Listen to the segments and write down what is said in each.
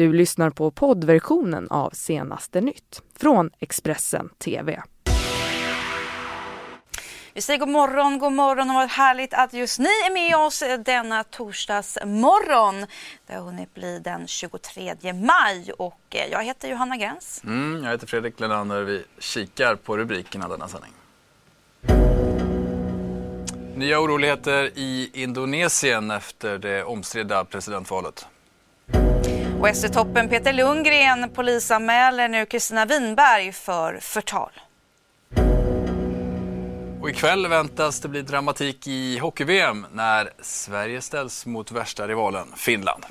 Du lyssnar på poddversionen av Senaste nytt från Expressen TV. Vi säger god morgon, god morgon och vad härligt att just ni är med oss denna torsdagsmorgon. Det har hunnit bli den 23 maj och eh, jag heter Johanna Gräns. Mm, jag heter Fredrik Lenander. Vi kikar på rubrikerna denna sändning. Nya oroligheter i Indonesien efter det omstridda presidentvalet. Och SD-toppen Peter Lundgren polisanmäler nu Kristina Winberg för förtal. Och ikväll väntas det bli dramatik i hockey-VM när Sverige ställs mot värsta rivalen Finland.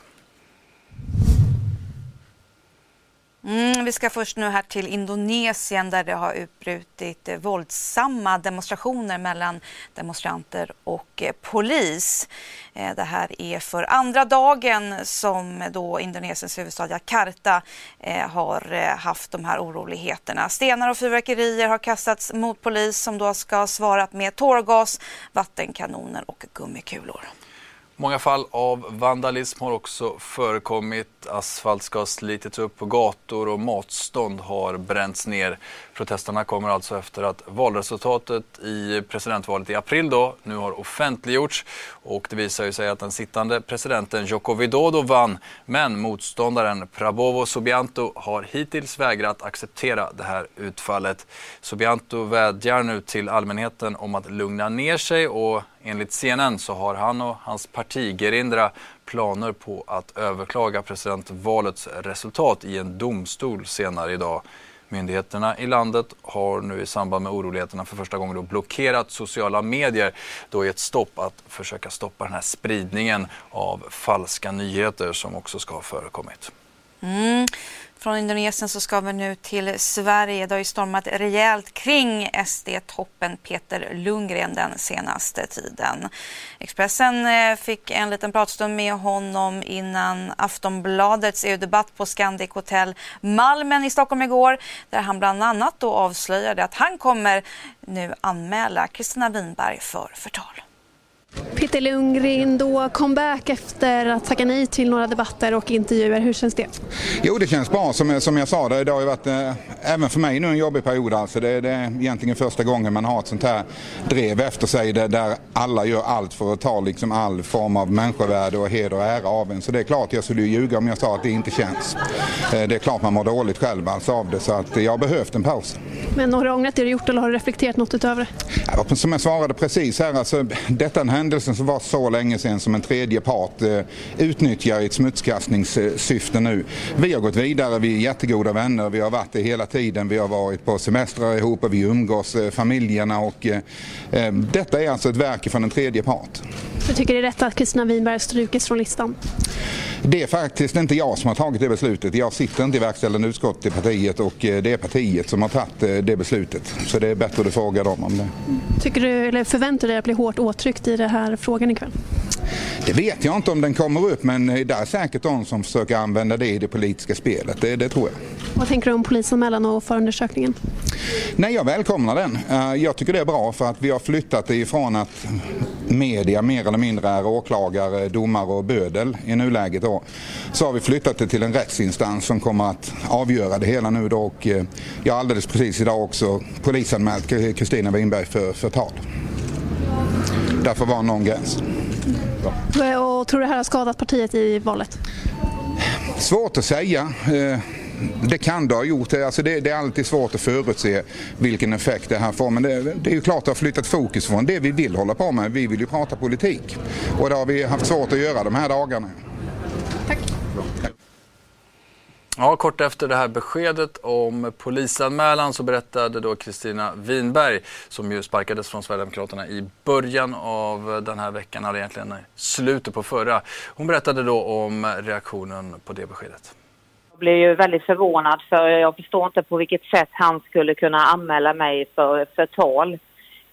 Mm, vi ska först nu här till Indonesien där det har utbrutit eh, våldsamma demonstrationer mellan demonstranter och eh, polis. Eh, det här är för andra dagen som då Indonesiens huvudstad Jakarta eh, har eh, haft de här oroligheterna. Stenar och fyrverkerier har kastats mot polis som då ska ha svarat med tårgas, vattenkanoner och gummikulor. Många fall av vandalism har också förekommit. Asfalt ska ha slitits upp på gator och matstånd har bränts ner. Protesterna kommer alltså efter att valresultatet i presidentvalet i april då nu har offentliggjorts och det visar ju sig att den sittande presidenten Joko Widodo vann men motståndaren Prabowo Subianto har hittills vägrat acceptera det här utfallet. Subianto vädjar nu till allmänheten om att lugna ner sig och enligt CNN så har han och hans parti Gerindra planer på att överklaga presidentvalets resultat i en domstol senare idag. Myndigheterna i landet har nu i samband med oroligheterna för första gången då blockerat sociala medier då i ett stopp att försöka stoppa den här spridningen av falska nyheter som också ska ha förekommit. Mm. Från Indonesien så ska vi nu till Sverige. Det har ju stormat rejält kring SD-toppen Peter Lundgren den senaste tiden. Expressen eh, fick en liten pratstund med honom innan Aftonbladets EU-debatt på Scandic Hotel Malmen i Stockholm igår där han bland annat då avslöjade att han kommer nu anmäla Kristina Winberg för förtal. Peter Lundgren då comeback efter att tacka nej till några debatter och intervjuer. Hur känns det? Jo, det känns bra. Som, som jag sa, det, det har ju varit eh, även för mig nu en jobbig period. Alltså. Det, det är egentligen första gången man har ett sånt här drev efter sig där, där alla gör allt för att ta liksom all form av människovärde och heder och ära av en. Så det är klart jag skulle ljuga om jag sa att det inte känns. Eh, det är klart man mår dåligt själv alltså av det så att jag har behövt en paus. Men har du ångrat det du gjort eller har du reflekterat något utöver det? Ja, som jag svarade precis här, alltså, detta är en händelse som var så länge sedan som en tredje part eh, utnyttjar i ett smutskastningssyfte nu. Vi har gått vidare, vi är jättegoda vänner, vi har varit det hela tiden, vi har varit på semestrar ihop och vi umgås eh, familjerna och eh, detta är alltså ett verk från en tredje part. Du tycker det är rätt att Kristina Winberg strukits från listan? Det är faktiskt inte jag som har tagit det beslutet. Jag sitter inte i verkställande utskott i partiet och det är partiet som har tagit det beslutet. Så det är bättre att du frågar dem om det. Tycker du, eller förväntar du dig att bli hårt åtryckt i den här frågan ikväll? Det vet jag inte om den kommer upp men det är säkert de som försöker använda det i det politiska spelet. Det, det tror jag. Vad tänker du om polisanmälan och förundersökningen? Nej, jag välkomnar den. Eh, jag tycker det är bra för att vi har flyttat det ifrån att media mer eller mindre är åklagare, domare och bödel i nuläget. Då. Så har vi flyttat det till en rättsinstans som kommer att avgöra det hela nu. Då. Och eh, jag har alldeles precis idag också polisanmält Kristina Winberg för förtal. Därför var någon gräns. Och tror du det här har skadat partiet i valet? Svårt att säga. Eh, det kan det ha gjort. Alltså det, det, är alltid svårt att förutse vilken effekt det här får. Men det, det är ju klart att det har flyttat fokus från det vi vill hålla på med. Vi vill ju prata politik. Och det har vi haft svårt att göra de här dagarna. Ja, kort efter det här beskedet om polisanmälan så berättade då Kristina Winberg, som ju sparkades från Sverigedemokraterna i början av den här veckan, eller egentligen slutet på förra. Hon berättade då om reaktionen på det beskedet. Jag blev ju väldigt förvånad för jag förstår inte på vilket sätt han skulle kunna anmäla mig för förtal.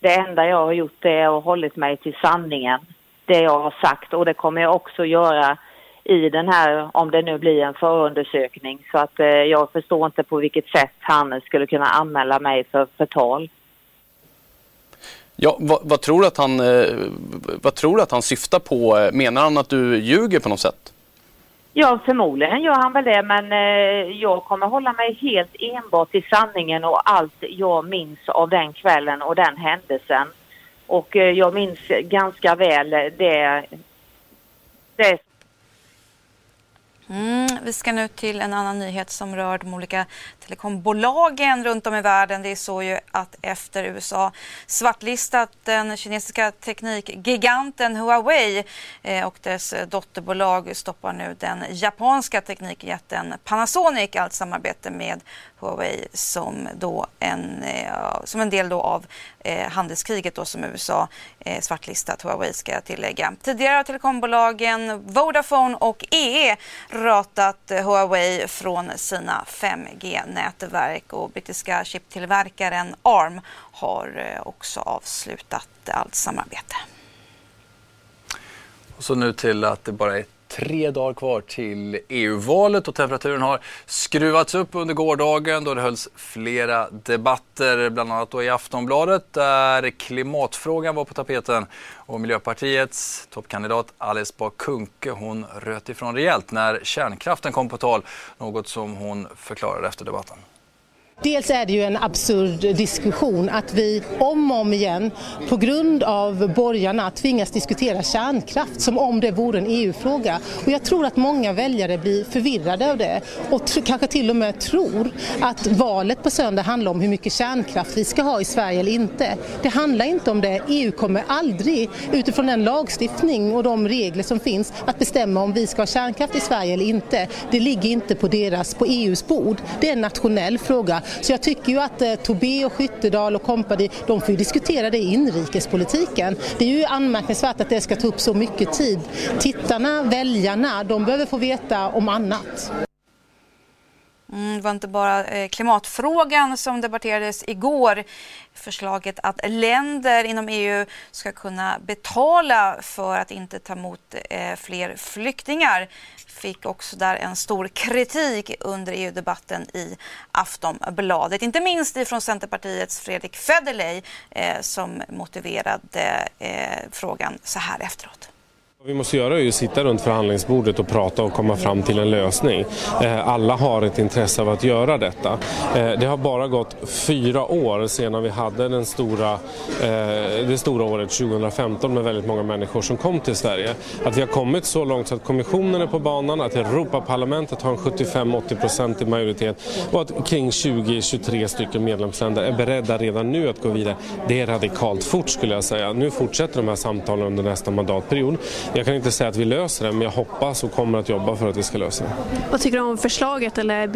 Det enda jag har gjort är att hållit mig till sanningen, det jag har sagt och det kommer jag också göra i den här, om det nu blir en förundersökning. Så att eh, jag förstår inte på vilket sätt han skulle kunna anmäla mig för förtal. Ja, vad, vad, tror du att han, eh, vad tror du att han syftar på? Menar han att du ljuger på något sätt? Ja, förmodligen gör han väl det, men eh, jag kommer hålla mig helt enbart till sanningen och allt jag minns av den kvällen och den händelsen. Och eh, jag minns ganska väl det, det Mm, vi ska nu till en annan nyhet som rör de olika telekombolagen runt om i världen. Det är så ju att efter USA svartlistat den kinesiska teknikgiganten Huawei eh, och dess dotterbolag stoppar nu den japanska teknikjätten Panasonic allt samarbete med Huawei som, då en, eh, som en del då av eh, handelskriget då som USA svartlistat Huawei ska jag tillägga. Tidigare har telekombolagen Vodafone och EE ratat Huawei från sina 5G nätverk och brittiska chiptillverkaren ARM har eh, också avslutat allt samarbete. Och så nu till att det bara är tre dagar kvar till EU-valet och temperaturen har skruvats upp under gårdagen då det hölls flera debatter, bland annat då i Aftonbladet där klimatfrågan var på tapeten och Miljöpartiets toppkandidat Alice Bah Kuhnke hon röt ifrån rejält när kärnkraften kom på tal, något som hon förklarade efter debatten. Dels är det ju en absurd diskussion att vi om och om igen på grund av borgarna tvingas diskutera kärnkraft som om det vore en EU-fråga. Och jag tror att många väljare blir förvirrade av det och kanske till och med tror att valet på söndag handlar om hur mycket kärnkraft vi ska ha i Sverige eller inte. Det handlar inte om det. EU kommer aldrig utifrån den lagstiftning och de regler som finns att bestämma om vi ska ha kärnkraft i Sverige eller inte. Det ligger inte på deras, på EUs bord. Det är en nationell fråga. Så jag tycker ju att eh, Tobé och Skyttedal och kompani, de får ju diskutera det i inrikespolitiken. Det är ju anmärkningsvärt att det ska ta upp så mycket tid. Tittarna, väljarna, de behöver få veta om annat. Mm, det var inte bara eh, klimatfrågan som debatterades igår. Förslaget att länder inom EU ska kunna betala för att inte ta emot eh, fler flyktingar fick också där en stor kritik under EU-debatten i Aftonbladet. Inte minst ifrån Centerpartiets Fredrik Federley eh, som motiverade frågan så här efteråt. Vi måste göra är att sitta runt förhandlingsbordet och prata och komma fram till en lösning. Eh, alla har ett intresse av att göra detta. Eh, det har bara gått fyra år sedan vi hade den stora, eh, det stora året 2015 med väldigt många människor som kom till Sverige. Att vi har kommit så långt så att kommissionen är på banan, att Europaparlamentet har en 75-80 i majoritet och att kring 20-23 stycken medlemsländer är beredda redan nu att gå vidare. Det är radikalt fort skulle jag säga. Nu fortsätter de här samtalen under nästa mandatperiod. Jag kan inte säga att vi löser det men jag hoppas och kommer att jobba för att vi ska lösa det. Vad tycker du om förslaget eller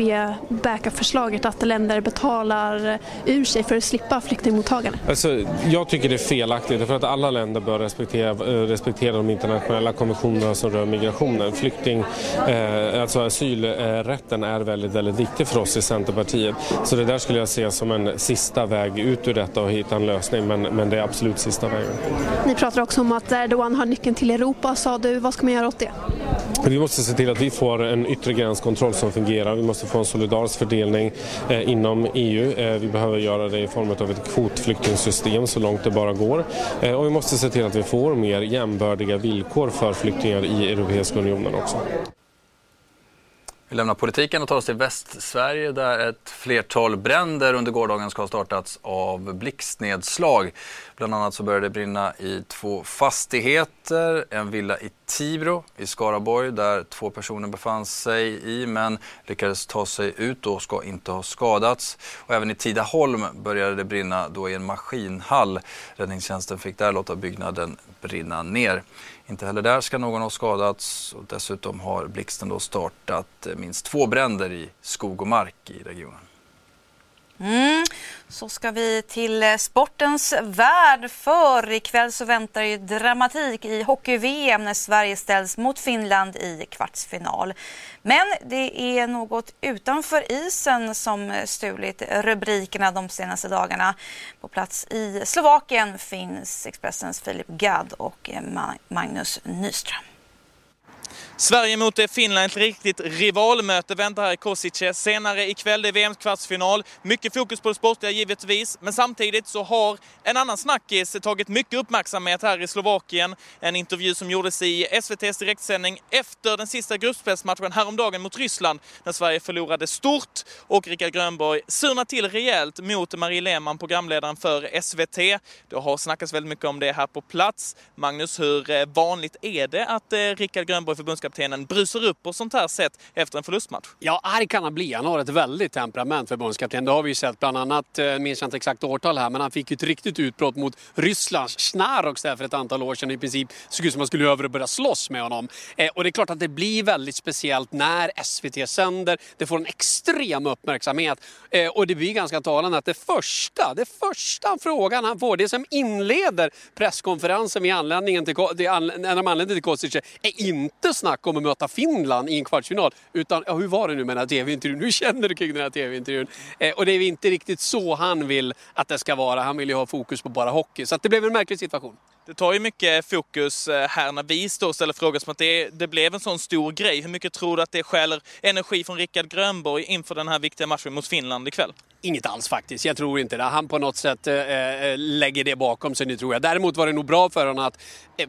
backup-förslaget att länder betalar ur sig för att slippa flyktingmottagande? Alltså, jag tycker det är felaktigt för att alla länder bör respektera, eh, respektera de internationella konventionerna som rör migrationen. Flykting, eh, alltså asylrätten är väldigt, väldigt viktig för oss i Centerpartiet. Så det där skulle jag se som en sista väg ut ur detta och hitta en lösning men, men det är absolut sista vägen. Ni pratar också om att Erdogan har nyckeln till Europa Europa sa du. Vad ska man göra åt det? Vi måste se till att vi får en yttre gränskontroll som fungerar. Vi måste få en solidarisk fördelning eh, inom EU. Eh, vi behöver göra det i form av ett kvotflyktingsystem så långt det bara går. Eh, och vi måste se till att vi får mer jämbördiga villkor för flyktingar i Europeiska unionen också. Vi lämnar politiken och tar oss till Västsverige där ett flertal bränder under gårdagen ska ha startats av blixtnedslag. Bland annat så började det brinna i två fastigheter, en villa i Tibro i Skaraborg där två personer befann sig i men lyckades ta sig ut och ska inte ha skadats. Och även i Tidaholm började det brinna då i en maskinhall. Räddningstjänsten fick där låta byggnaden brinna ner. Inte heller där ska någon ha skadats och dessutom har blixten då startat minst två bränder i skog och mark i regionen. Mm. Så ska vi till eh, sportens värld för ikväll så väntar ju dramatik i hockey-VM när Sverige ställs mot Finland i kvartsfinal. Men det är något utanför isen som eh, stulit rubrikerna de senaste dagarna. På plats i Slovakien finns Expressens Filip Gadd och eh, Magnus Nyström. Sverige mot eh, Finland, ett riktigt rivalmöte väntar här i Kosice. Senare ikväll, det är VMs kvartsfinal. Mycket fokus på det sportliga givetvis, men samtidigt så har en annan snackis tagit mycket uppmärksamhet här i Slovakien. En intervju som gjordes i SVTs direktsändning efter den sista gruppspelsmatchen häromdagen mot Ryssland när Sverige förlorade stort och Rickard Grönborg surnade till rejält mot Marie Lehmann, programledaren för SVT. Det har snackats väldigt mycket om det här på plats. Magnus, hur eh, vanligt är det att eh, Rickard Grönborg, förbundskaptenen brusar upp på sånt här sätt efter en förlustmatch? Ja, arg kan han bli. Han har ett väldigt temperament förbundskapten. Det har vi ju sett bland annat, eh, jag minns jag inte exakt årtal här, men han fick ju ett riktigt utbrott mot Rysslands Snarox där för ett antal år sedan. I princip såg ut som att man skulle över och börja slåss med honom. Eh, och det är klart att det blir väldigt speciellt när SVT sänder. Det får en extrem uppmärksamhet. Eh, och det blir ganska talande att det första, det första frågan han får, det som inleder presskonferensen vid anländningen till, när de anländer till Kosice, är inte snack om att möta Finland i en kvartsfinal. Utan ja, hur var det nu med den här tv-intervjun? Hur känner du kring den här tv-intervjun? Eh, och det är inte riktigt så han vill att det ska vara. Han vill ju ha fokus på bara hockey. Så det blev en märklig situation. Det tar ju mycket fokus eh, här när vi står och ställer frågor som att det, det blev en sån stor grej. Hur mycket tror du att det skäller energi från Rickard Grönborg inför den här viktiga matchen mot Finland ikväll? Inget alls faktiskt. Jag tror inte det. Han på något sätt äh, lägger det bakom sig nu tror jag. Däremot var det nog bra för honom att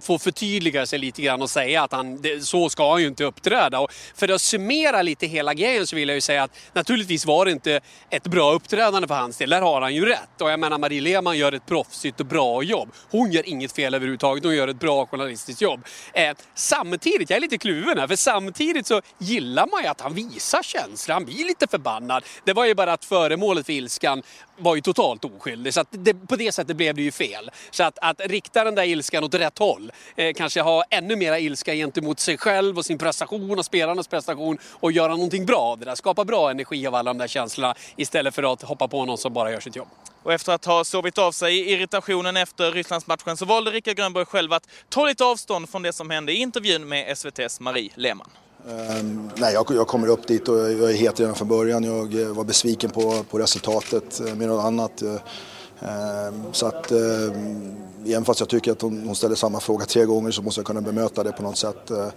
få förtydliga sig lite grann och säga att han, det, så ska han ju inte uppträda. Och för att summera lite hela grejen så vill jag ju säga att naturligtvis var det inte ett bra uppträdande för hans del. Där har han ju rätt. Och jag menar Marie Lehmann gör ett proffsigt och bra jobb. Hon gör inget fel överhuvudtaget. Hon gör ett bra journalistiskt jobb. Eh, samtidigt, jag är lite kluven här, för samtidigt så gillar man ju att han visar känslor. Han blir lite förbannad. Det var ju bara att föremålet för ilskan var ju totalt oskyldig. Så det, på det sättet blev det ju fel. Så att, att rikta den där ilskan åt rätt håll, eh, kanske ha ännu mera ilska gentemot sig själv och sin prestation och spelarnas prestation och göra någonting bra av det där. Skapa bra energi av alla de där känslorna istället för att hoppa på någon som bara gör sitt jobb. Och efter att ha sovit av sig irritationen efter Rysslandsmatchen så valde Rickard Grönberg själv att ta lite avstånd från det som hände i intervjun med SVTs Marie Lehmann. Um, nej, jag, jag, kommer upp dit och jag är het redan från början. Jag eh, var besviken på, på resultatet, eh, mer än något annat. Eh, Ehm, så att ehm, även fast jag tycker att hon, ställer samma fråga tre gånger så måste jag kunna bemöta det på något sätt. Eh,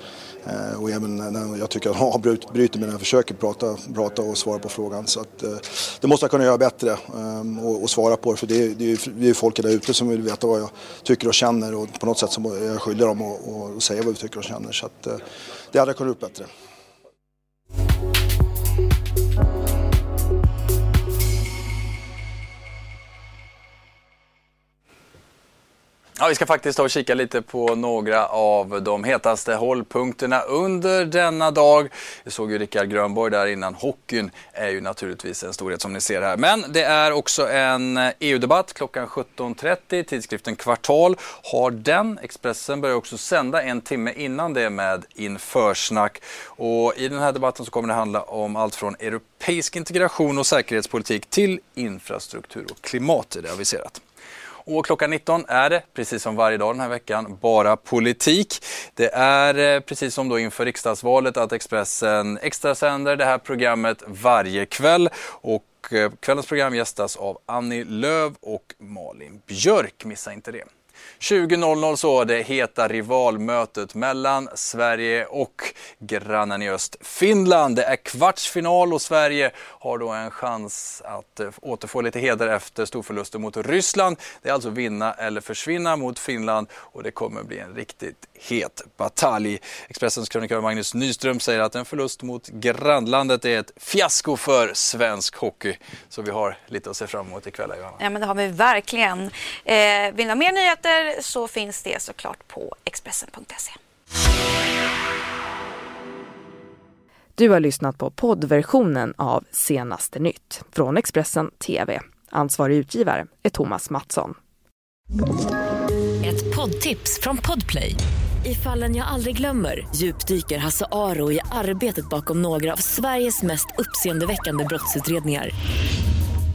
eh, och även när jag tycker att hon bryter mig när jag försöker prata, prata och svara på frågan. Så att, eh, det måste jag kunna göra bättre ehm, och, och svara på det för det är, det är ju folk där ute som vill veta vad jag tycker och känner och på något sätt så är jag skyldig dem att säga vad vi tycker och känner. Så att, det hade jag kunnat gjort bättre. Ja, vi ska faktiskt ta och kika lite på några av de hetaste hållpunkterna under denna dag. Vi såg ju Rickard Grönborg där innan. Hockeyn är ju naturligtvis en storhet som ni ser här. Men det är också en EU-debatt klockan 17.30. Tidskriften Kvartal har den. Expressen börjar också sända en timme innan det med införsnack. Och i den här debatten så kommer det handla om allt från europeisk integration och säkerhetspolitik till infrastruktur och klimat. Det är aviserat. Och klockan 19 är det, precis som varje dag den här veckan, bara politik. Det är eh, precis som då inför riksdagsvalet att Expressen extrasänder det här programmet varje kväll. Och eh, kvällens program gästas av Annie Löv och Malin Björk. Missa inte det. 20.00 så det heta rivalmötet mellan Sverige och grannen i öst, Finland. Det är kvartsfinal och Sverige har då en chans att eh, återfå lite heder efter storförlusten mot Ryssland. Det är alltså vinna eller försvinna mot Finland och det kommer bli en riktigt het batalj. Expressens krönikör Magnus Nyström säger att en förlust mot grannlandet är ett fiasko för svensk hockey. Så vi har lite att se fram emot ikväll, Johanna. Ja, men det har vi verkligen. Eh, vill ni ha mer nyheter nyheter så finns det såklart på Expressen.se. Du har lyssnat på poddversionen av Senaste nytt från Expressen TV. Ansvarig utgivare är Thomas Mattsson. Ett poddtips från Podplay. I fallen jag aldrig glömmer djupdyker Hasse Aro i arbetet bakom några av Sveriges mest uppseendeväckande brottsutredningar